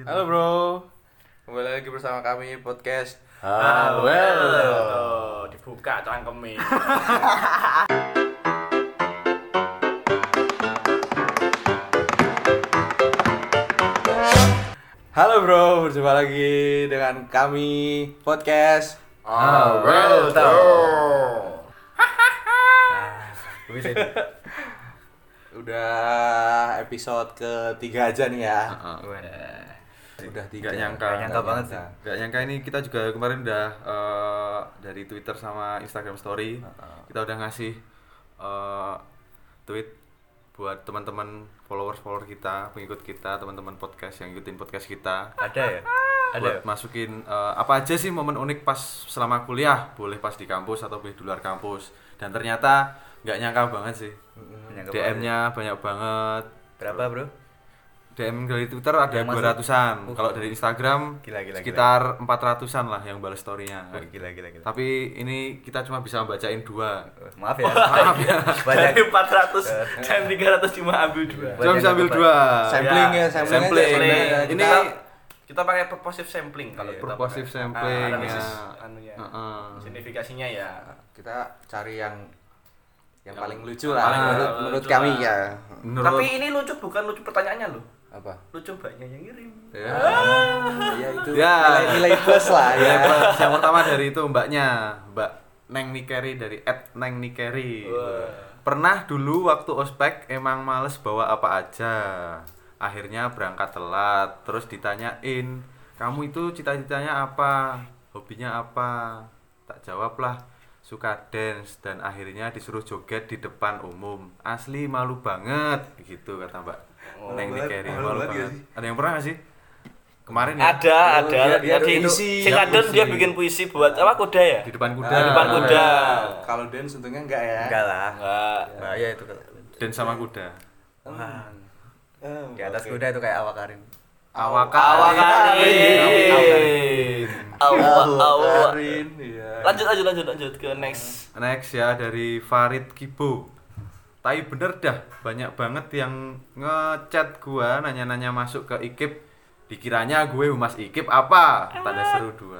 Halo bro, kembali lagi bersama kami podcast Ah, well. Tuh, dibuka cangkeme. Halo bro, berjumpa lagi dengan kami podcast Ah, well, tuh. Udah episode ketiga aja nih ya. Udah tiga. Gak nyangka, Gak nyangka banget sih. Gak nyangka ini kita juga kemarin udah eh, dari Twitter sama Instagram Story kita udah ngasih eh, tweet buat teman-teman followers follower kita, pengikut kita, teman-teman podcast yang ngikutin podcast kita. Ada ya? Ada. Buat masukin eh, apa aja sih momen unik pas selama kuliah, boleh pas di kampus atau boleh di luar kampus. Dan ternyata nggak nyangka banget sih. DM-nya banyak banget. Berapa, Bro? DM dari Twitter ada Yang masuk. 200-an. Kalau dari Instagram Gila, gila, sekitar 400-an lah yang balas story-nya. Oh, gila gila gila. Tapi ini kita cuma bisa bacain dua. Maaf ya. Maaf ya. Banyak. Dari 400 dan 300 cuma ambil dua. Cuma bisa ambil dua. Sampling ya, sampling, Sampling. aja, sampling. Ini Kita, kita pakai purposive sampling kalau kita purposive pakai. sampling, Ah, ya. basis anunya. Heeh. Signifikasinya ya. Kita cari yang yang Yang paling lucu lah paling menurut, lucu menurut lah. kami ya. Menurut Tapi ini lucu bukan lucu pertanyaannya loh. Apa? Lucu mbaknya yang ngirim. ya. Ya itu Ya. nilai, nilai plus lah ya. Ya, plus. yang pertama dari itu mbaknya, Mbak Neng Nikeri dari at Neng Nikeri. Pernah dulu waktu ospek emang males bawa apa aja. Akhirnya berangkat telat, terus ditanyain, "Kamu itu cita-citanya apa? Hobinya apa?" Tak jawablah, suka dance dan akhirnya disuruh joget di depan umum. Asli malu banget gitu kata Mbak Neng Nikeri. malu Malu banget banget. gak Ada yang pernah gak sih? Kemarin ya? Ada, Oh, ada. dia- dia Tadi ada puisi. si Puisi. dia bikin puisi buat apa kuda ya? Di depan kuda. Ah, Di depan kuda. Kalau dance untungnya enggak ya. Enggak lah. Enggak. Bahaya itu kalau. Dan sama kuda. Wah. Oh, Di atas oke. kuda itu kayak awakarin. Awak Awakarin. Awak awak. Karin, iya. Lanjut lanjut lanjut lanjut ke next. Next ya dari Farid Kibo. Tapi bener dah, banyak banget yang ngechat gua nanya-nanya masuk ke IKIP. Dikiranya gue humas IKIP apa? Tanda seru dua.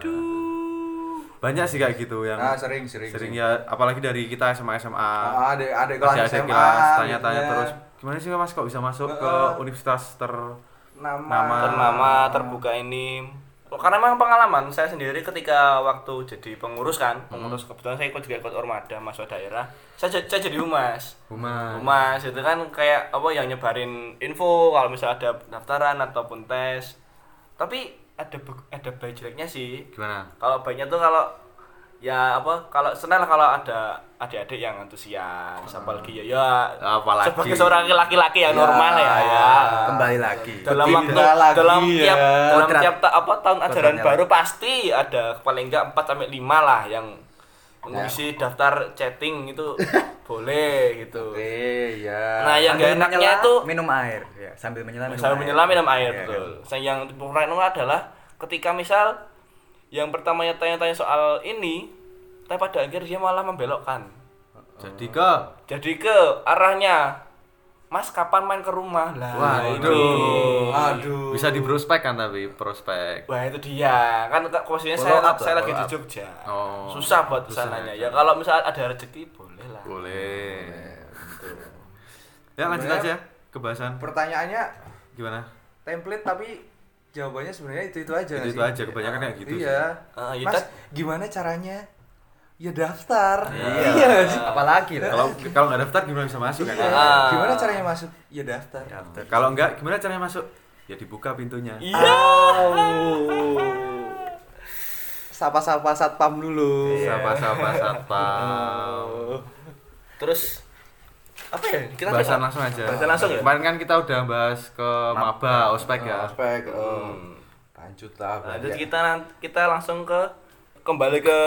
Banyak sih kayak gitu yang Ah, sering sering. sering ya apalagi dari kita SMA SMA. Ah, ada ada kelas SMA. kelas tanya-tanya gitu ya. terus gimana sih mas kok bisa masuk ke universitas ter nama. Nama. Ternama terbuka ini. Oh, karena memang pengalaman saya sendiri ketika waktu jadi pengurus kan pengurus kebetulan saya ikut juga ikut ormada masuk daerah. Saya, saya jadi humas. Humas? humas itu kan kayak apa yang nyebarin info kalau misalnya ada daftaran ataupun tes. Tapi ada ada baik jeleknya sih. Gimana? kalau baiknya tuh kalau ya apa kalau senang kalau ada adik-adik yang antusias apalagi ya ya Apalagi. sebagai seorang laki-laki yang Ya, normal ya, ya Kembali lagi. dalam waktu lagi dalam ya. tiap dalam Kodrat. tiap apa tahun ajaran baru pasti ada paling enggak 4 sampai 5 lah yang mengisi daftar chatting itu boleh gitu. Oke, ya. Nah, yang Sambil gak enaknya menyelam, itu minum air. Ya, sambil menyelam minum sambil air. menyelam minum air Iya, betul. kan? Yang kurang adalah ketika misal yang pertamanya tanya-tanya soal ini, tapi pada akhir dia malah membelokkan. Jadi ke Jadi ke arahnya Mas kapan main ke rumah? Lah, Waduh. ini. Aduh. bisa di prospek kan tapi prospek. Wah itu dia kan posisinya saya up saya lagi follow di up. Jogja Oh, susah buat susah ke sananya ya. kalau misalnya ada rezeki boleh lah Boleh. Ya lanjut aja ke bahasan. Pertanyaannya Gimana? template tapi jawabannya sebenarnya itu itu aja. nggak Itu-itu sih? aja, kebanyakan kayak gitu. Iya. Ah, ya Mas, kan? gimana caranya? Ya daftar. Iya. nggak sih? Apalagi lah. Kalau kalau nggak daftar gimana bisa masuk kan? Iya. Ah. Gimana caranya masuk? Ya daftar. Daftar. Kalau enggak gimana caranya masuk? Ya dibuka pintunya. iya Sapa-sapa satpam dulu. Sapa-sapa satpam. terus apa ya kita Bahasan langsung aja. bahasan langsung ya Kemarin kan kita udah bahas ke maba, ospek ya. Aspek. oh. Hmm. Lanjut lah. lanjut kita kita langsung ke kembali ke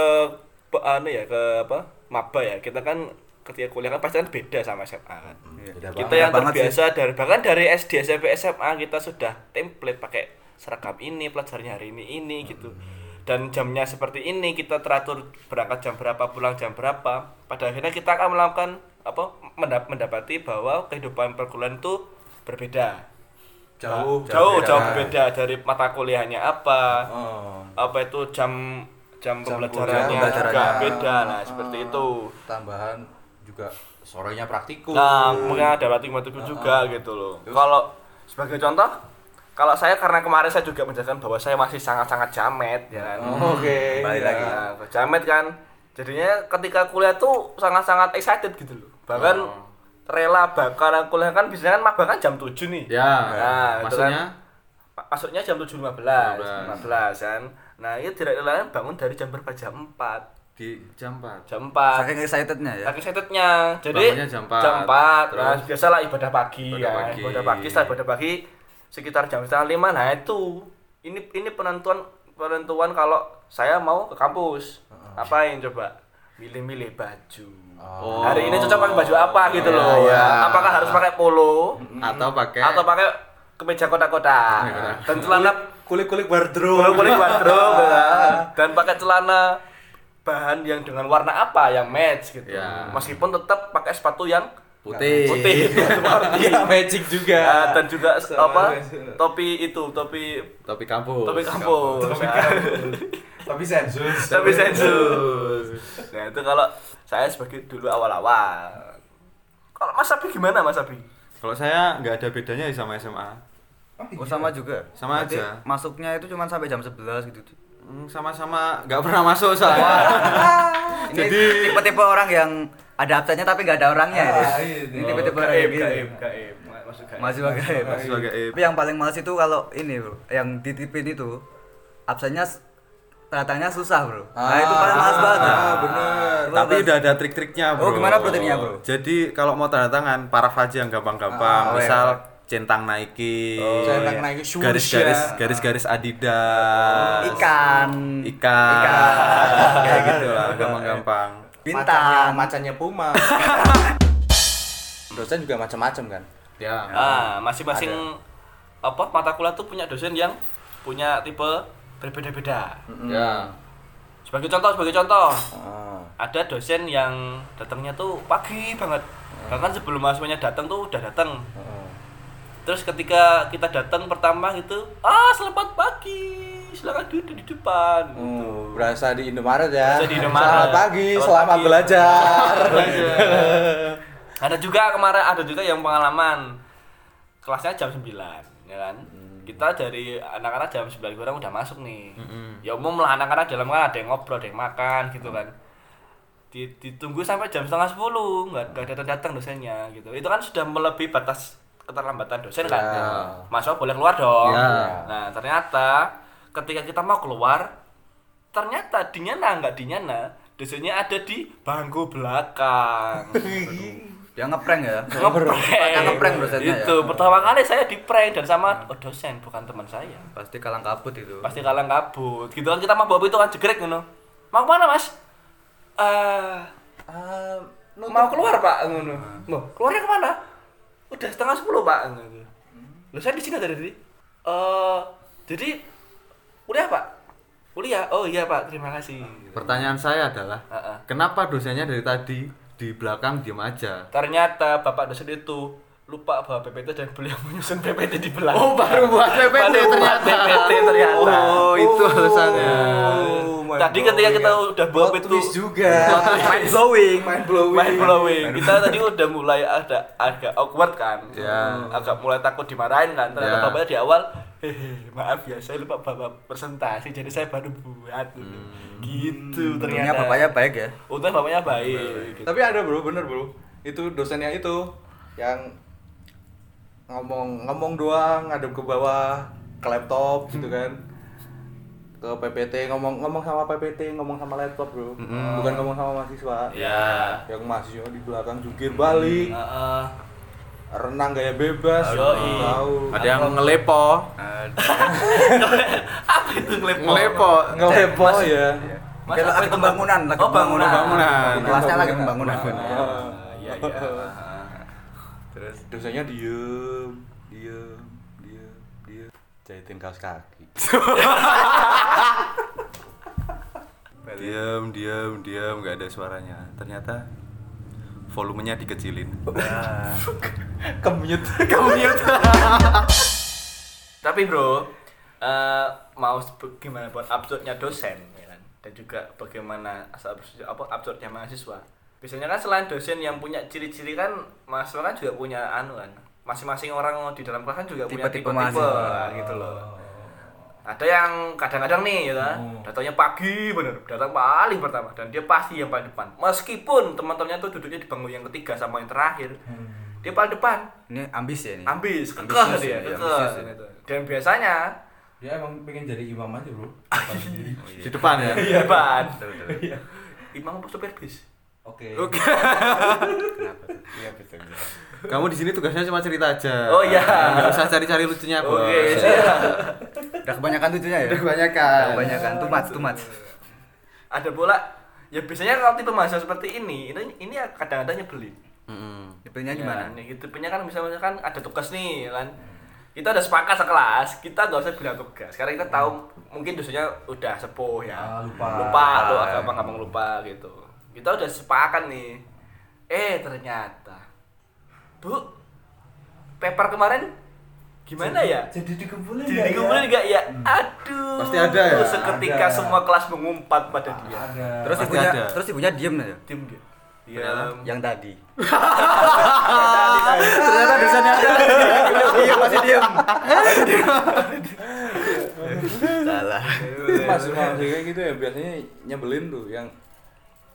pe- anu ya ke apa maba ya kita kan ketika kuliah kan pasti kan beda sama SMA kan Beda kita banget. yang terbiasa dari bahkan dari SD SMP SMA kita sudah template pakai seragam ini pelajarannya hari ini ini gitu dan jamnya seperti ini kita teratur berangkat jam berapa pulang jam berapa pada akhirnya kita akan melakukan apa mendap- mendapati bahwa kehidupan perkuliahan itu berbeda Jauh, jauh beda. jauh berbeda dari mata kuliahnya apa Oh. apa itu jam jam Jam pembelajarannya juga beda nah seperti itu Tambahan juga sorenya praktikum. nah mungkin ada batik-batikku juga gitu loh kalau sebagai contoh kalau saya karena kemarin saya juga menjelaskan bahwa saya masih sangat-sangat jamet ya kan Oh, Oke. Balik ya. lagi. Nah, jamet kan jadinya ketika kuliah tuh sangat-sangat excited gitu loh bahkan Oh. rela bakal kuliah kan biasanya kan mabak kan jam 7 nih Ya. Nah, maksudnya Ma- masuknya jam 7.15 15. 15 kan nah itu tidak lain bangun dari jam berapa jam 4 di jam 4. jam 4 Saking excitednya ya. Saking excitednya jadi Bangunnya jam 4. jam 4 Terus? nah biasalah ibadah pagi Ibadah ya pagi. ibadah pagi setelah ibadah pagi sekitar jam setengah lima nah itu ini ini penentuan penentuan kalau saya mau ke kampus apain coba milih-milih baju Oh. hari ini cocok pakai baju apa gitu Iya, loh iya. apakah harus pakai polo Atau pakai atau pakai kemeja kotak-kotak Iya. dan celana Kulik-kulik wardrobe. kulit wardrobe ya. dan pakai celana bahan yang dengan warna apa yang match gitu Ya. meskipun tetap pakai sepatu yang putih. putih Iya, magic juga. Dan juga Sama apa aja. topi itu topi Topi kampus. topi kampus Topi. Tapi sensus. topi sensus nah itu kalau saya sebagai dulu awal-awal kalau Mas Abi gimana Mas Abi Kalau saya nggak ada bedanya ya sama SMA. Oh sama juga. Sama Berarti aja. Masuknya itu cuma sampai jam 11 gitu. Hmm, Sama-sama nggak pernah masuk soalnya. Ini tipe-tipe orang yang ada absennya tapi nggak ada orangnya ya. Ah, iya, Ini tipe-tipe orang gaib gitu. gaib gaib masuk gaib Masih gaib. Masih gaib. Tapi yang paling males itu kalau ini bro, yang ditipin itu absennya datangnya susah bro. Nah itu paling males banget. Ah, bener. Tapi udah ada trik-triknya, Bro. Oh, gimana bro triknya, bro? Jadi kalau mau tanda tangan, paraf aja yang gampang-gampang. Ah, oh, Misal iya. centang Nike. Centang Nike, swoosh garis-garis ya. garis-garis Adidas. Ikan, Ikan. Ikan. Kayak gitu lah, gampang-gampang. Macannya, bintang. macannya Puma. Dosen juga macam-macam kan. Ya. ah masing-masing apa mata kuliah tuh punya dosen yang punya tipe berbeda-beda Ya. sebagai contoh sebagai contoh Ah. ada dosen yang datangnya tuh pagi banget bahkan sebelum mahasiswanya datang tuh udah datang Heeh. terus ketika kita datang pertama gitu ah selamat pagi silakan duduk di depan Oh, berasa di Indomaret ya. Berasa di Indomaret. Selamat pagi, Selamat selamat pagi. belajar. ada juga kemarin ada juga yang pengalaman kelasnya jam 9 ya kan kita dari anak-anak jam 9 kurang udah masuk nih ya umum lah anak-anak dalam kan ada yang ngobrol ada yang makan gitu kan Di- ditunggu sampai jam setengah sepuluh nggak nggak datang datang dosennya gitu itu kan sudah melebihi batas keterlambatan dosen kan Ya. mahasiswa boleh keluar dong Ya. nah ternyata ketika kita mau keluar ternyata dinyana nggak dinyana dosennya ada di bangku belakang. Yang ngeprank ya. ngeprank. Yang ngeprank dosennya itu ya. pertama kali saya di prank dan sama oh, dosen bukan teman saya. Pasti kalang kabut itu. pasti kalang kabut. Gitu kan kita mau bawa itu kan jegrek ngono. Mau ke mana mas? Eh Ah, mau keluar pak ngono. Mau keluarnya ke mana? Udah setengah sepuluh pak ngono. Loh, saya di sini dari tadi eh jadi kuliah pak kuliah oh iya pak terima kasih Pertanyaan saya adalah, Heeh. kenapa dosennya dari tadi di belakang diam aja? ternyata bapak dosen itu lupa bawa PPT dan beliau menyusun PPT di belakang Oh, baru buat PPT Baru buat ternyata. PPT ternyata Oh, itu alasannya. Oh, tadi ketika kita udah bawa Plot itu juga. Mind blowing. Mind blowing. mind blowing kita tadi udah mulai ada agak awkward kan Ya. agak mulai takut dimarahin kan ternyata Ya. bapaknya di awal maaf ya saya lupa bawa presentasi jadi saya baru buat gitu Untungnya ternyata bapaknya baik ya. untungnya bapaknya baik gitu. Tapi ada bro, bener bro. Itu dosennya itu yang ngomong ngomong doang, ngadep ke bawah, ke laptop gitu kan. Ke PPT ngomong ngomong sama PPT, ngomong sama laptop bro. Bukan ngomong sama mahasiswa. ya Yang mahasiswa di belakang jungkir balik, Heeh. Renang gaya bebas, Yoi. tahu. Ada yang ngelepo. apa itu ngelepo Ngelepo. ngelepo ya. Mas, Kayak apa lagi pembangunan, lagi oh bangunan Pembangunan. Kelasnya lagi pembangunan. Ah. iya iya Terus dosennya diem, diem, diem, diem. Jahitin kaos kaki. Diam, diam, diam, nggak ada suaranya. Ternyata volumenya dikecilin. Kemute. Kemute. Tapi bro, eh, mau gimana pun absurdnya dosen ya kan? dan juga bagaimana asal apa absurdnya mahasiswa. Biasanya kan selain dosen yang punya ciri-ciri kan mahasiswa kan juga punya anu kan. Masing-masing orang di dalam kelas kan juga punya Tipe-tipe tipe-tipe mahasiswa. gitu loh. Ada yang kadang-kadang nih ya, kan, datangnya pagi bener, datang paling pertama dan dia pasti yang paling depan. Meskipun teman-temannya tuh duduknya di bangku yang ketiga sama yang terakhir, dia paling depan. Ini ambis ya ini. Ambis, kekeh dia, ya, iya, kekeh. ya. Dan biasanya Dia emang pengen jadi imam aja, Bro. Di depan ya. di depan. Betul, betul. Imam apa supir bis? Oke. Oke. Kenapa tuh? Iya betul. Kamu di sini tugasnya cuma cerita aja. Oh, iya. Nggak usah cari-cari lucunya, Bos. Oke, siap. Udah kebanyakan tujunya ya? Udah kebanyakan. Udah kebanyakan too much, too much. Ada pula ya biasanya kalau tipe mahasiswa seperti ini, ini ini kadang-kadang nyebelin. Mm-mm. Tipenya gimana? Ya, nih, gitu. Kan misalnya kan ada tugas nih kan. Kita udah sepakat sekelas, kita nggak usah bilang tugas. Karena kita tahu mungkin dosennya udah sepuh ya. Ah, lupa. Lupa tuh gampang-gampang lupa gitu. Kita udah sepakat nih. Eh ternyata Bu, paper kemarin gimana ya? Jadi dikumpulin Jadi dikumpulin enggak ya? Aduh. Pasti ada ya? Terus seketika Ada. semua kelas mengumpat pada dia. Ada. Terus Pasti ibunya, ada. terus ibunya diem ya? Tim dia. Dia Yang tadi. Ternyata dosennya ada. Iya masih diem. Salah. Mas, kayak gitu ya biasanya nyebelin tuh yang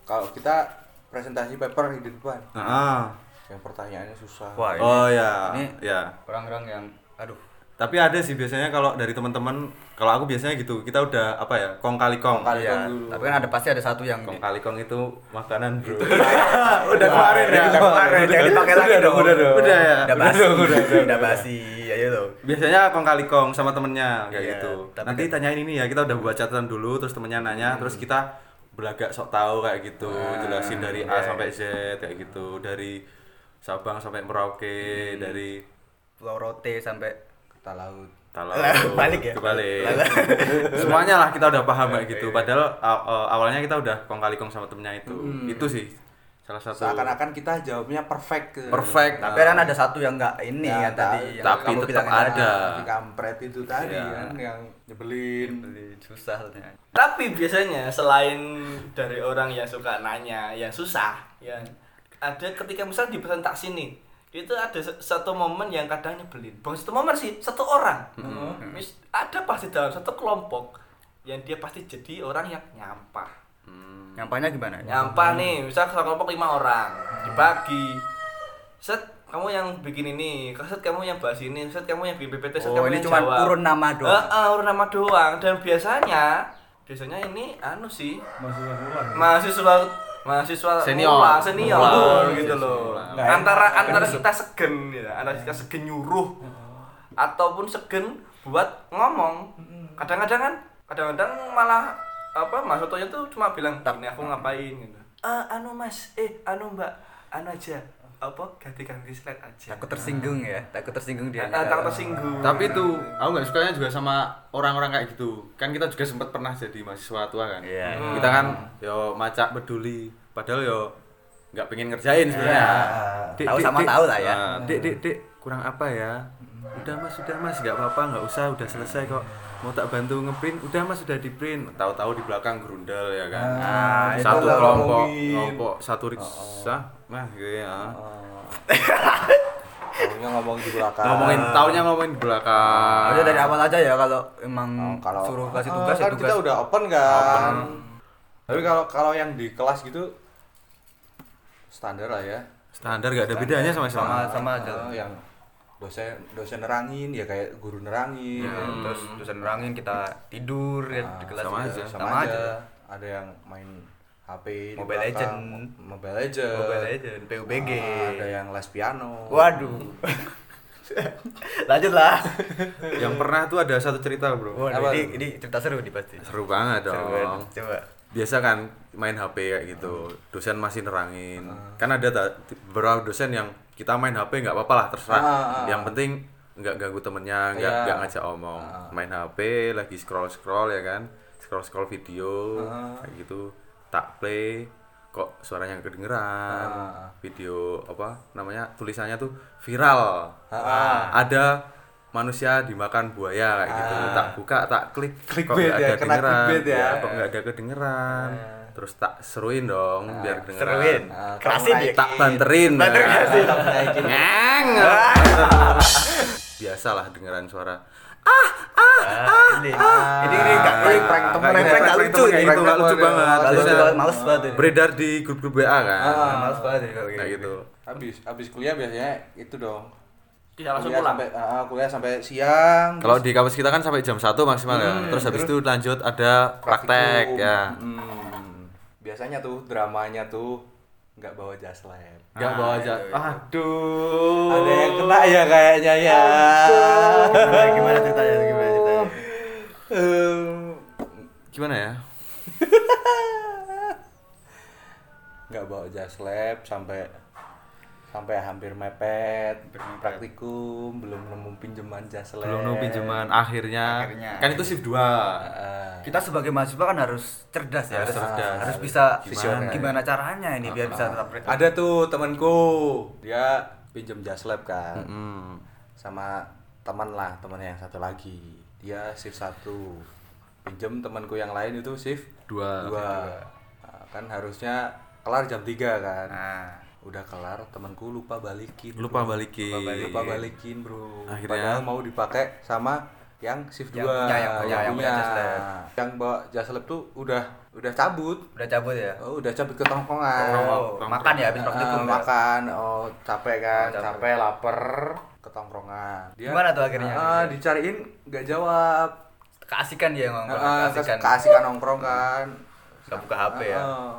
kalau kita presentasi paper di depan Ah. yang pertanyaannya susah. Wah, ini, Oh ya. ini Ya. orang-orang yang aduh. Tapi ada sih biasanya kalau dari teman-teman, kalau aku biasanya gitu, kita udah apa ya, kong kali kong. Kong kali Iya, kong dulu. tapi kan ada pasti ada satu yang Kong kali kong itu makanan bro. udah kemarin ya. Udah kemarin, jangan dipakai lagi dong. udah dong. Udah ya. Udah basi, udah basi. Ayo tuh. Biasanya kong kali kong sama temennya kayak Iya, gitu. Nanti kan- tanyain ini ya, kita udah buat catatan dulu, terus temennya nanya, terus kita belagak sok tahu kayak gitu, jelasin dari A iya, sampai Z kayak gitu, dari Sabang sampai Merauke, dari Pulau Rote sampai Kata laut. Talau Balik ya? kebalik semuanya lah kita udah paham kayak gitu padahal aw- aw- awalnya kita udah kong kali kong sama temennya itu itu sih salah satu Seakan-akan kita jawabnya perfect. perfect tapi kan ada satu yang enggak ini Ya, kan tadi yang tapi kamu tetap bilang yang ada. Kampret itu tadi Iya. kan yang nyebelin. susah soalnya. Tapi biasanya selain dari orang yang suka nanya, yang susah, ya ada ketika misal di presentasi nih, itu ada satu momen yang kadang nyebelin. Bukan satu momen sih, satu orang. Mis- ada pasti dalam satu kelompok yang dia pasti jadi orang yang nyampah. Nyampahnya gimana? Nyampah nih, misal satu kelompok lima orang dibagi. Set kamu yang bikin ini, set kamu yang bahas ini, set kamu yang bikin PPT, set Oh, kamu ini yang cuma jawab. urun nama doang. Eh, eh, urun nama doang dan biasanya biasanya ini anu sih Masih ulang. mahasiswa mahasiswa Senior. mula, senior. Mula. gitu Mahasiswa loh. Nggak, antara antara kita segen ya antara kita segen nyuruh ataupun segen buat ngomong. Kadang-kadang kan kadang-kadang malah apa mahasiswanya tuh cuma bilang ini aku ngapain? gitu. Ah anu mas. Eh anu mbak. Anu aja apa ganti-ganti slide aja. Takut tersinggung ya, takut tersinggung dia. Ah, takut tersinggung. Tapi itu aku nggak sukanya juga sama orang-orang kayak gitu. Kan kita juga sempat pernah jadi mahasiswa tua kan. Iya. kita kan yo macak peduli. Padahal yo nggak pengen ngerjain sebenarnya. Dik, Tahu sama tahu lah ya. Nah, dik dik dik kurang apa ya udah mas udah mas nggak apa-apa nggak usah udah selesai kok. Mau tak bantu ngeprint? Udah mas sudah di print tahu-tahu di belakang gerundel ya kan? Ah, itu satu kelompok kelompok satu riksa nah gitu ya. Taunya ngomong di belakang. ngomongin taunya ngomongin di belakang. Udah dari awal aja ya kalau emang Oh, kalau suruh kasih tugas ya kan tugas. kita udah open kan. Tapi kalau kalau yang di kelas gitu standar lah ya. standar gak ada bedanya sama sama Sama- sama aja. Ah, yang dosen dosen nerangin ya kayak guru nerangin. Ya, terus dosen nerangin kita tidur ya Ah, di kelas sama aja. sama, aja. Ada yang main HP Mobile Legend. mo- Mobile Legend. Mobile Legend, PUBG. Ah, ada yang les piano. Waduh. Lanjut lah. yang pernah tuh ada satu cerita bro Waduh, Apa ini, ini cerita seru nih pasti. seru banget Seru dong banget. Coba. biasa kan main HP kayak gitu dosen masih nerangin kan ada beberapa dosen yang kita main HP nggak apa-apa lah terserah Ah, ah, ah. yang penting nggak ganggu temennya nggak Iya. nggak ngajak omong main HP lagi scroll scroll ya kan scroll scroll video Ah. kayak gitu tak play kok suaranya nggak kedengeran Ah. video apa namanya tulisannya tuh viral Ah. ada manusia dimakan buaya kayak gitu Ah. tak buka tak klik Clickbait nggak ya, ada kena dengeran clickbait ya. kok nggak ada kedengeran terus tak seruin dong biar kedengeran Seruin. Ah, Kerasin ya. tak banterin Banter nah. kerasin. Ngeng. biasalah dengeran suara Ah, ini. Ini ini enggak prank, ini prank temen, prank prank nggak temen lucu kayak ini. gitu, nggak lucu banget Biasa banget, males banget ini. beredar di grup-grup WA kan Ah. Males banget ini kalau kayak gitu habis habis kuliah biasanya itu dong Iya, langsung kuliah pulang. sampai ah, kuliah sampai siang kalau di kampus kita kan sampai jam 1 maksimal ya terus habis itu lanjut ada praktek praktikum. ya Hmm. Biasanya tuh dramanya tuh nggak bawa jas lab nggak bawa aja itu, itu. aduh. Ada yang kena ya kayaknya ya. Gimana gimana ceritanya gimana ceritanya? Eh, gimana ya? Nggak bawa jas lab sampai sampai hampir mepet praktikum belum nemu pinjaman jas lab belum nemu pinjaman akhirnya, Akhirnya. kan itu shift 2 Ah, Kita sebagai mahasiswa kan harus cerdas ya, Harus harus, cerdas. harus bisa Visioner. gimana caranya ini biar bisa tetap ada tuh temanku dia pinjam jas lab kan. Hmm. sama teman lah teman yang satu lagi. Dia shift satu. Pinjem temanku yang lain itu shift Dua. dua. Nah, kan harusnya kelar jam 3 kan. Nah, udah kelar temanku lupa balikin lupa bro. balikin Lupa balikin. lupa balikin bro Akhirnya? padahal mau dipakai sama yang shift Yang 2 punya, yang punya, yang punya jas lab. yang bawa jas lab tuh udah udah cabut udah cabut ya. oh, udah cabut ke tongkongan Oh, makan ya habis praktikum. Ah, ya? makan oh capek kan Oh, capek. capek lapar ke tongkrongan Gimana tuh akhirnya? ah, dicariin nggak jawab Keasikan dia ngomong, Ah, keasikan. kes- keasikan nongkrong kan Nggak buka HP ya. Ah,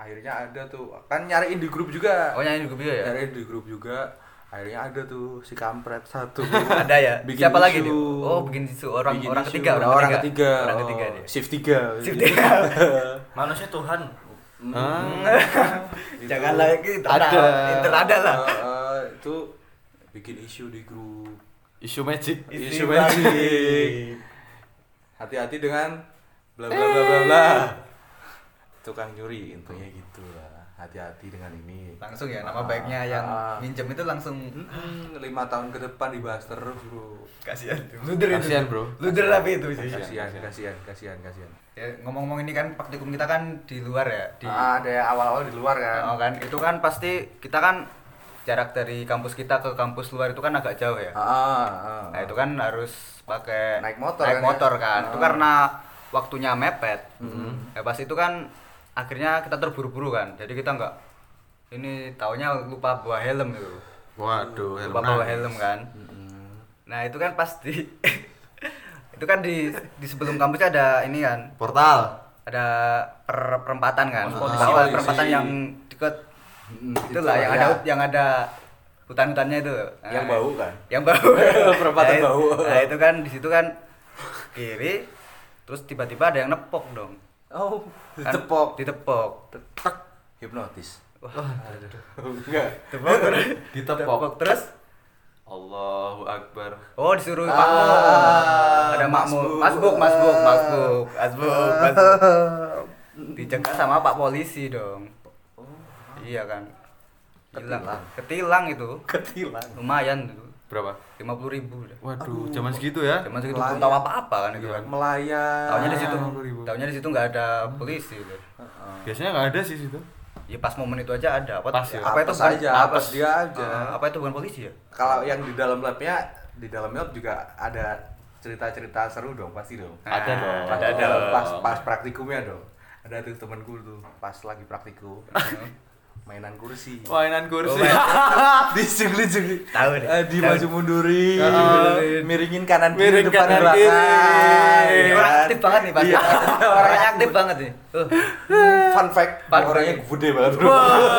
akhirnya ada tuh kan nyariin di grup juga Oh nyanyi juga ya? nyariin di grup juga akhirnya ada tuh si kampret satu Ada ya? Bikin Siapa lagi dia? Oh, bikin isu orang Bikin orang isu. ketiga, orang, orang ketiga. ketiga Orang ketiga dia. shift tiga Shift tiga. Manusia Tuhan. Ah. Itu. Jangan lagi Ada. Inter ada lah. Eh, eh, itu bikin isu di grup isu magic isu magic hati-hati dengan bla bla bla bla bla tukang nyuri intinya gitu lah hati-hati dengan ini Langsung ya nama baiknya yang Ah. minjem itu langsung lima tahun ke depan dibahas terus bro kasihan. Luder itu. Kasihan, bro. Luder tapi itu sih. kasihan kasihan kasihan kasihan Ya, ngomong-ngomong ini kan praktikum kita kan di luar ya, di Ah, ada yang awal-awal di luar kan Oh, kan itu kan pasti kita kan jarak dari kampus kita ke kampus luar itu kan agak jauh ya. Ah, ah, ah. Nah, itu kan harus pakai Naik motor naik kan ya? motor kan. Itu Ah. karena waktunya mepet. Ya pas itu kan akhirnya kita terburu-buru kan. Jadi kita nggak ini taunya lupa bawa helm gitu. waduh helm Lupa bawa helm kan. Nah, itu kan pasti itu kan di di sebelum kampusnya ada ini kan portal ada per- perempatan kan Di polisi. perempatan yang deket Mm, itulah yang ya. ada yang ada hutan-hutannya itu Nah, Yang bau kan? yang bau Perempatan Nah, bau. nah itu kan di situ kan kiri terus tiba-tiba ada yang nepok dong oh. Kan ditepok. Ditepok Tek. hipnotis. Wah, enggak. Tepok Ditepok. terus. Allahu Akbar. Oh disuruh Ah, makmum. Ada makmum. Masbuk. Masbuk masbuk masbuk. Masbuk dicegat sama pak polisi dong. Iya kan? Ketilang. ketilang itu. Ketilang. Lumayan itu berapa lima puluh ribu udah waduh zaman segitu ya Cuman segitu belum tahu apa-apa kan itu kan. melayang Taunya di situ. 50.000. Taunya di situ nggak ada polisi gitu. biasanya nggak ada sih situ Ya pas momen itu aja ada. Apa, Pas ya? apa itu Apes bukan- aja, apa- dia aja. Ah, apa itu bukan polisi ya? kalau yang di dalam labnya di dalam lab juga ada cerita-cerita seru dong pasti dong Ada Ah, dong. pas, Ada dong. pas pas praktikumnya dong ada tuh temanku tuh pas lagi praktikum mainan kursi mainan kursi Oh, main- dijungli jungli Tahu deh. Eh, di maju mundurin Ah. miringin kanan kiri Miring depan kanan belakang kiri. Ini ya orang kan? aktif banget nih pasti. Iya. Orangnya aktif banget nih. Uh, fun fact Fun orangnya fact. gede banget bro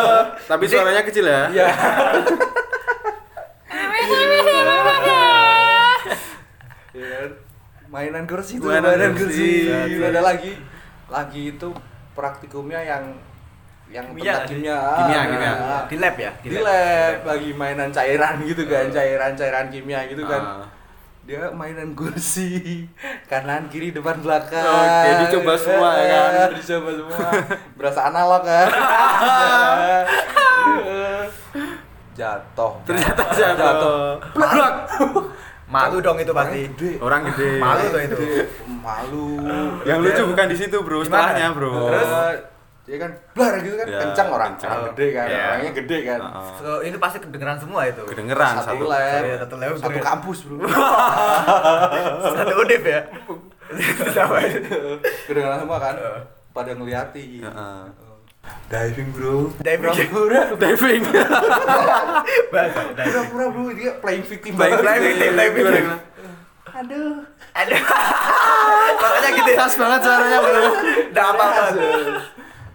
tapi suaranya kecil ya iya Iya kan? mainan kursi Mainan mainan, kursi. kursi, ada lagi lagi itu praktikumnya yang yang Kimia kimia Kimia, Ah, kimia. ah. di lab ya? di lab lagi mainan cairan gitu kan cairan cairan kimia gitu kan Ah. dia mainan kursi kanan kiri depan belakang Oke, dicoba semua ya kan? Dicoba semua berasa analog kan jatuh ternyata jatuh blak Malu dong itu pasti. Gede. Orang gede. Malu tuh itu. Malu. Yang lucu bukan di situ, Bro. Setelahnya, Bro. Terus ya kan blar gitu kan Ya, kencang orang kencang. orang gede kan Ya. orangnya gede kan Heeh. So, ini pasti kedengeran semua itu. Kedengeran satu satu. lab Iya, satu lab, satu kampus bro Satu udip ya. Kedengeran semua kan pada ngeliatin Heeh. diving bro Diving. pura-pura Diving. Pura-pura bro dia playing victim Playing banget. Diving, diving. Gimana? aduh Ada. Makanya gitu. Khas banget suaranya, Bro. Udah apa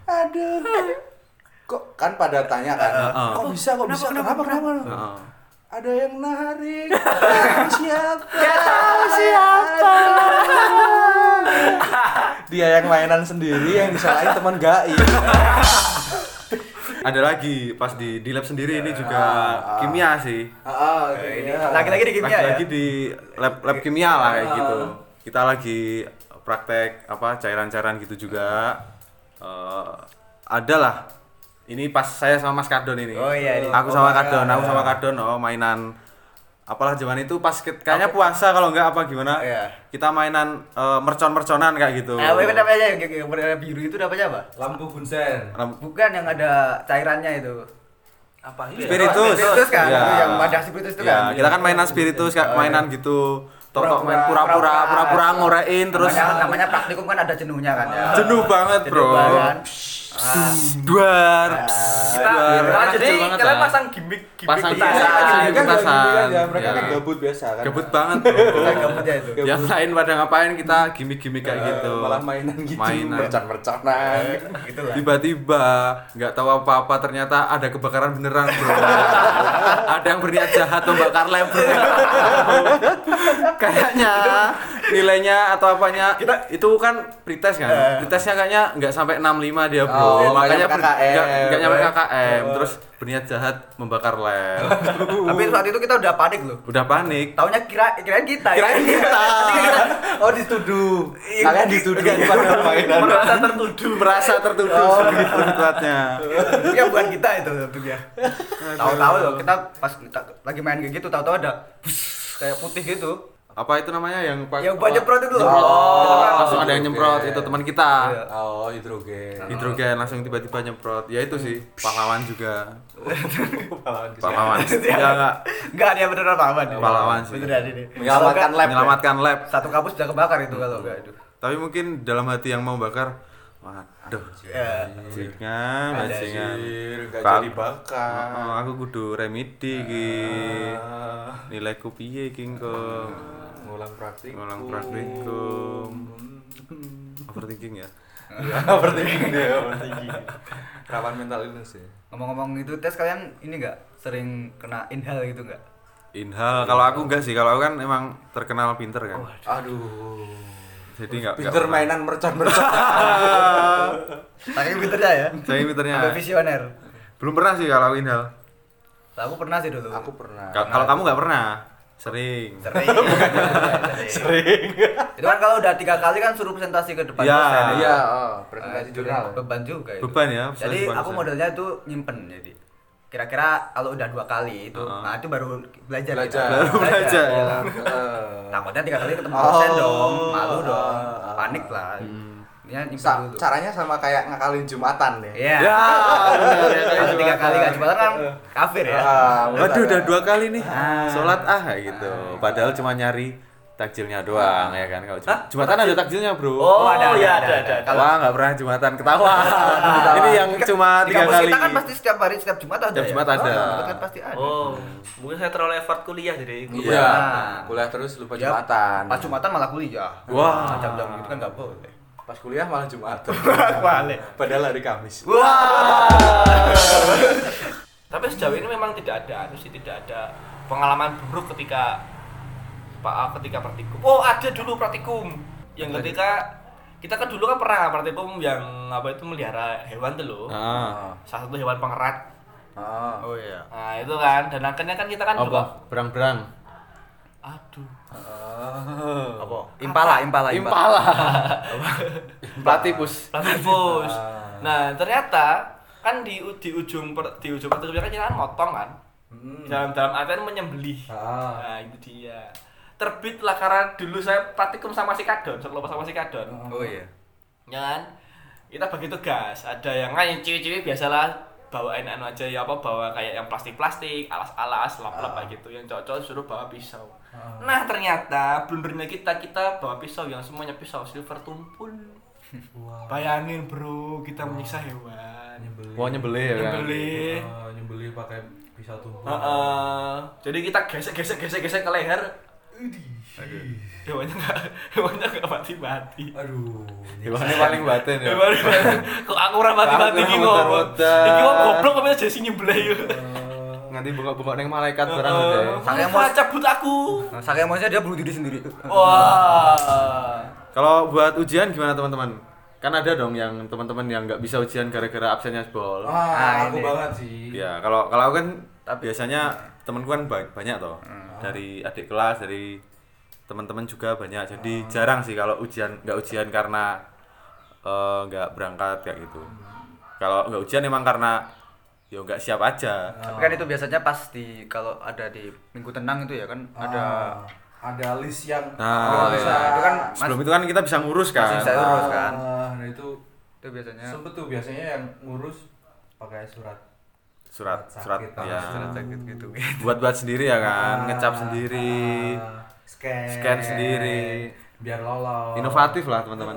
aduh kok kan pada tanya kan Heeh. kok bisa kok bisa kenapa kenapa, Heeh. ada yang narik siapa Gak tahu siapa dia yang mainan sendiri yang disalahin teman gai Ada lagi pas di di lab sendiri ini juga Ah, ah. kimia sih. ah Ini lagi-lagi di kimia ya. Lagi-lagi di lab lab kimia lah kayak gitu. Kita lagi praktek apa cairan-cairan gitu juga. Eh ada lah. Ini pas saya sama Mas Kadon ini. Oh iya, ini. Aku sama Oh, Kadon, iya. aku sama Kadon oh mainan apalah zaman itu pas kayaknya puasa kalau enggak apa gimana Iya. kita mainan eh, mercon-merconan kayak gitu Eh, apa namanya yang warna biru itu namanya apa? lampu bunsen Bukan yang ada cairannya itu. apa ini Spiritus. Spiritus kan? Iya. Itu yang wadah spiritus itu Ya, kan? kita kan mainan spiritus kayak Oh, mainan iya. gitu. Tok-tok main Pura-pura, pura-pura pura-pura ngorein terus namanya, namanya praktikum kan ada jenuhnya kan ya. jenuh banget, Jenuh Bro. banget. Ah. Duar. kita Duar. kita jadi banget kalian pasang gimmick gimmick Pasang kita. gini kan ya, mereka kan Ya. gabut biasa kan Gabut banget, Bro. Kita gabut ya itu. Yang lain pada ngapain kita gimmick-gimmick kayak Eh, gitu. malah mainan gitu Mainan. mercon-merconan Gitu lah. Tiba-tiba nggak tahu apa-apa ternyata ada kebakaran beneran, Bro. ada yang berniat jahat membakar lab, Bro. Kayaknya nilainya atau apanya Kita- itu kan pretest kan. Eh. Pretestnya kayaknya nggak sampai 65 dia, Bro. Oh, Makanya KKM. nggak nyampe KKM, Oh. terus berniat jahat membakar lab. Tapi saat itu kita udah panik loh. Udah panik. Taunya kira kirain kita. ya. Kirain kita. oh dituduh kalian dituduh pada mainan merasa tertuduh merasa tertuduh Oh, begitu tempatnya ya bukan kita itu tentunya. Tahu-tahu loh kita pas kita lagi main kayak gitu tahu-tahu ada kayak putih gitu. Apa itu namanya? Yang pak Yang itu loh. Nyemprot. Oh. langsung ada yang nyemprot itu teman kita. Iya. oh hidrogen. Hidrogen langsung tiba-tiba nyemprot. Ya itu sih pahlawan juga. Pahlawan pahlawan. Ya enggak Enggak. Dia beneran pahlawan. Pahlawan sih. Beneran ini. menyelamatkan lab menyelamatkan lab. Satu kampus sudah kebakar itu kalau enggak itu. tapi mungkin dalam hati yang mau bakar waduh. Ya. bajingan bajingan Kak- jadi bakar. Oh, aku kudu remedi ki. Ah, nilaiku piye ki engko ngulang praktik ngulang praktikum overthinking ya ya overthinking dia overthinking rawan mental illness ya Ngomong-ngomong itu tes kalian ini enggak sering kena inhal gitu enggak? Inhal, kalau aku enggak sih, kalau aku kan emang terkenal pinter kan. aduh Jadi enggak pinter mainan mercon-mercon Saking pinternya ya. Saya pinternya. Sampai visioner. Belum pernah sih kalau aku inhal. Aku pernah sih dulu. aku pernah Ka- Kalau kamu enggak pernah. Sering. sering. sering. Itu kan kalau udah tiga kali kan suruh presentasi ke depan Ya. dosen. iya oh, presentasi itu jurnal Beban juga itu. Beban ya, Jadi beban aku modelnya itu nyimpen jadi. Kira-kira kalau udah dua kali itu, Heeh. nah itu baru belajar. Belajar. kita. Baru belajar. iya. Eh, Takutnya tiga kali ketemu Oh. dosen dong, malu dong, ah. panik lah. Hmm. Nyimpen sa- dulu. caranya sama kayak ngakalin jumatan deh Iya. Ya, benar ya Kalau tiga kali gak jumatan kan kafir ya. Ah. Waduh, udah dua kali nih. Ah. Sholat ah gitu. Padahal cuma nyari takjilnya doang ya kan. Kalau Jum- Jumatan ada takjilnya, Bro. Oh, ada, iya, ada, ada, ada. ada. Kalau Wah, nggak pernah Jumatan ketawa. Ini yang cuma di tiga kali. kita kan pasti setiap hari setiap Jumat ada. Setiap ya? Jumat ada. Oh, kan pasti ada. oh mungkin saya terlalu effort kuliah jadi iya Nah. kuliah terus lupa Ya, jumatan Pas Jumatan malah kuliah. Wah. Jam-jam gitu kan nggak boleh. Pas kuliah malah jumatan Balik. padahal hari kamis tapi sejauh ini memang tidak ada anu sih tidak ada pengalaman buruk ketika pak ketika praktikum oh ada dulu praktikum yang ketika kita kan dulu kan pernah praktikum yang apa itu melihara hewan tuh loh Ah. salah satu hewan pengerat Ah. Oh iya. nah itu kan dan akhirnya kan kita kan juga Apa? Berang-berang. aduh Ah. Apa? Impala, impala, Impala. Platypus. platypus Ah. nah ternyata kan di di ujung per- di ujung praktikumnya kan kita kan motong kan Hmm. dalam dalam artian menyembelih Ah. nah itu dia terbit lah karena dulu saya praktikum sama si Kadon, sekelompok sama si Kadon. Oh iya. Ya kan? Kita bagi tugas. Ada yang lain cewek-cewek biasalah bawain anu aja ya apa bawa kayak yang plastik-plastik, alas-alas, lap-lap kayak gitu. Yang cowok suruh bawa pisau. Nah, ternyata blundernya kita kita bawa pisau yang semuanya pisau silver tumpul. Bayangin, Bro, kita menyiksa hewan. nyembeli Wah nyebeli ya kan. Nyembelih. Oh, nyembeli pakai pisau tumpul Heeh. Jadi kita gesek-gesek gesek-gesek ke leher. Widih. Hewannya nggak hewannya nggak mati-mati. aduh Hewannya paling batin ya. Hewan kok aku ora mati-mati iki muter-muter. Iki wong goblok kok bisa sing nyembelih yo. Nganti bengok-bengok neng malaikat barang udah. Saya mau- cabut aku. Nah, saking emosinya dia bunuh diri sendiri. Wah. Kalau buat ujian gimana teman-teman? Kan ada dong yang teman-teman yang nggak bisa ujian gara-gara absennya sebol. ah Ah, aku banget sih Ya, kalau kalau aku kan biasanya temanku kan ba- banyak toh. Dari adik kelas, dari teman-teman juga banyak. Jadi jarang sih kalau ujian nggak ujian karena eh, nggak berangkat kayak gitu. Kalau nggak ujian emang karena ya nggak siap aja. Tapi kan itu biasanya pas di kalau ada di minggu tenang itu ya kan ada Ah, ada list yang Nah, bisa itu kan Sebelum itu kan kita bisa ngurus kan. Masih bisa urus kan. Ah, nah itu itu biasanya sempet tuh biasanya yang ngurus pakai surat Surat, surat, sakit, ya. surat sakit gitu. Buat-buat sendiri ya kan, Ah, ngecap sendiri. ah, scan Scan sendiri. biar lolos Inovatif lah teman-teman.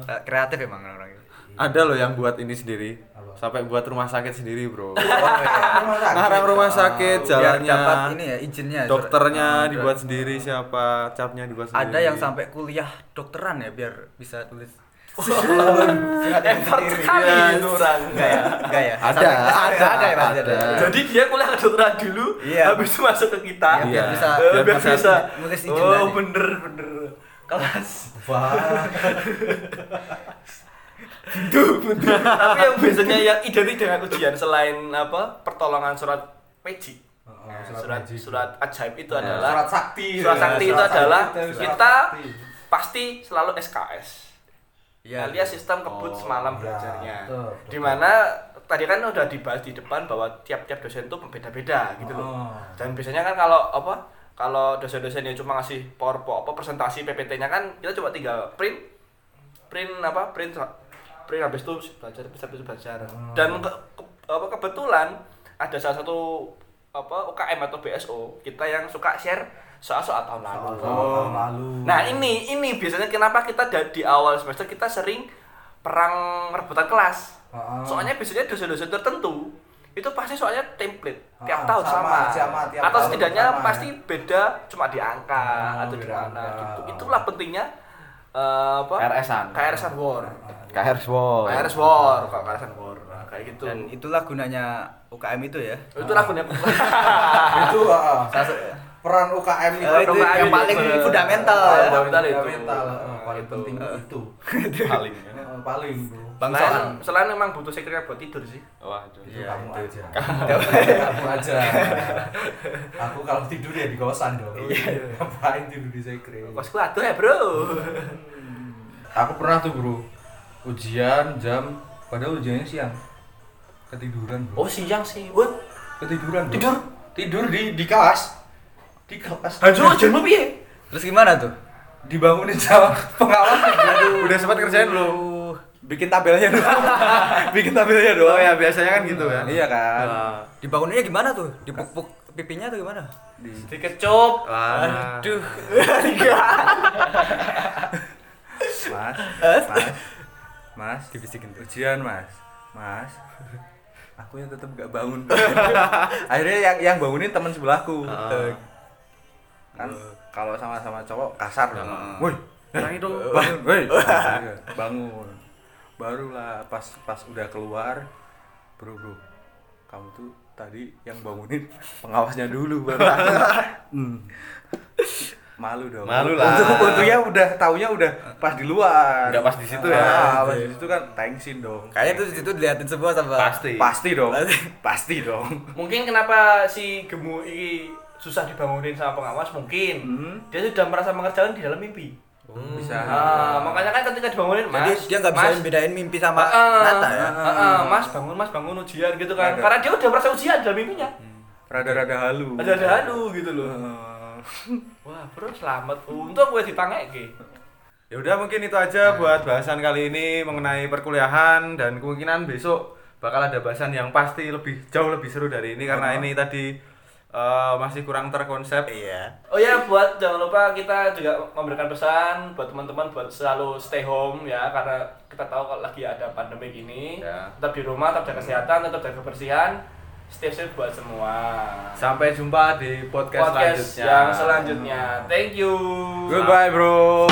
Eh, kreatif emang orang-orang itu. Ada loh yang buat ini sendiri. Apa? Sampai buat rumah sakit sendiri, Bro. Rumah sakit. Ngarang rumah sakit, Biar jalannya. dapat ini ya izinnya. Dokternya surat- dibuat sendiri siapa, capnya dibuat sendiri. Ada yang sampai kuliah dokteran ya biar bisa tulis. Effort sekali Iya. itu orang. Enggak ya? Enggak ya? Ada, ada, ada ya ada. Jadi dia kuliah kedokteran dulu, Iya. habis itu masuk ke kita. Iya, biar Iya. bisa Eh, biar biar bisa bisa. nulis izin Oh, bener bener. Kelas. Wah. Tapi yang biasanya yang identik dengan ujian selain apa? Pertolongan surat magic. Heeh, surat magic. surat ajaib itu adalah surat sakti surat sakti itu surat adalah surat kita pasti selalu SKS. Iya. alias sistem kebut Oh, semalam iya, belajarnya. betul, betul. Di mana tadi kan udah dibahas di depan bahwa tiap-tiap dosen itu berbeda-beda gitu loh. Oh. Dan biasanya kan kalau apa? Kalau dosen-dosen yang cuma ngasih PowerPoint apa presentasi PPT-nya kan kita coba tinggal print print apa? print print habis itu belajar habis itu belajar. Hmm. Dan ke- ke- apa kebetulan ada salah satu apa UKM atau BSO kita yang suka share soal-soal tahun lalu. Tahun lalu. Nah ini ini biasanya kenapa kita di awal semester kita sering perang rebutan kelas. Heeh. Soalnya biasanya dosen-dosen tertentu itu pasti soalnya template tiap Ah, tahun sama, sama, sama, tiap atau tahun setidaknya sama, pasti ya. beda cuma di angka Ah, atau di mana gitu. Itulah pentingnya eh, apa? KRS-an. KRS-an war. KRS Wow. KRS war, kalau KRS-an war. Nah, kayak gitu. Dan itulah gunanya UKM itu ya. itu lagunya itu heeh. Peran UKM itu Eh, itu yang paling fundamental ya. Fundamental itu. fundamental heeh, paling Itu. penting itu paling. Heeh, paling bro Bangsa. Selain, selain memang butuh sekretariat buat tidur sih. Waduh. itu Iya, kamu itu. aja kamu aja aku kalau tidur ya di kosan dong ngapain tidur di sekre Kosku aduh ya, Bro. aku pernah tuh bro ujian jam padahal ujiannya siang ketiduran bro Oh, siang sih. What? ketiduran bro. Tidur? tidur di di kelas di kelas Hancur aja mau piye? Terus gimana tuh? dibangunin sama pengawas Udah sempat kerjain belum? bikin tabelnya doang bikin tabelnya Oh doang ya biasanya kan gitu kan. iya kan Nah, Dibanguninnya gimana tuh? Dipuk-puk pipinya atau gimana? Dikecup. Wah. Aduh. mas mas mas Dibisikin tuh. ujian mas mas aku yang tetap gak bangun akhirnya yang yang bangunin teman sebelahku Ah. Kan kalau sama-sama cowok kasar dong. Woi Nah itu. bangun woi. Iya, bangun. Barulah pas pas udah keluar bro bro kamu tuh tadi yang bangunin pengawasnya dulu baru. Hmm. malu dong. Malu lah. Untuk untungnya udah taunya udah pas di luar. Nggak pas di situ ya. Ah, pas di situ kan thanksin dong. Kayaknya tuh di situ diliatin semua sama Pasti. pasti dong. Pasti dong. Mungkin kenapa si gemu ini susah dibangunin sama pengawas mungkin Hmm. dia sudah merasa mengerjakan di dalam mimpi. bisa Nah, makanya kan ketika dibangunin, Jadi Mas, dia nggak bisa Mas, bedain mimpi sama Ah, nyata ya. ah, ah, Mas bangun, Mas bangun ujian gitu kan. Ada. Karena dia udah merasa ujian dalam mimpinya. rada-rada halu Ada ada halu gitu loh. Eh, Wah, bro selamat. Untung gue ditangeki. Ya udah mungkin itu aja buat bahasan kali ini mengenai perkuliahan dan kemungkinan besok bakal ada bahasan yang pasti lebih jauh lebih seru dari ini karena ini tadi eh, masih kurang terkonsep. Iya. Oh ya, buat jangan lupa kita juga memberikan pesan buat teman-teman buat selalu stay home ya karena kita tahu kalau lagi ada pandemi gini. Ya. Tetap di rumah, tetap jaga kesehatan, tetap jaga kebersihan. Stay safe buat semua. Sampai jumpa di podcast, Podcast selanjutnya. yang selanjutnya. Thank you. Goodbye, bro.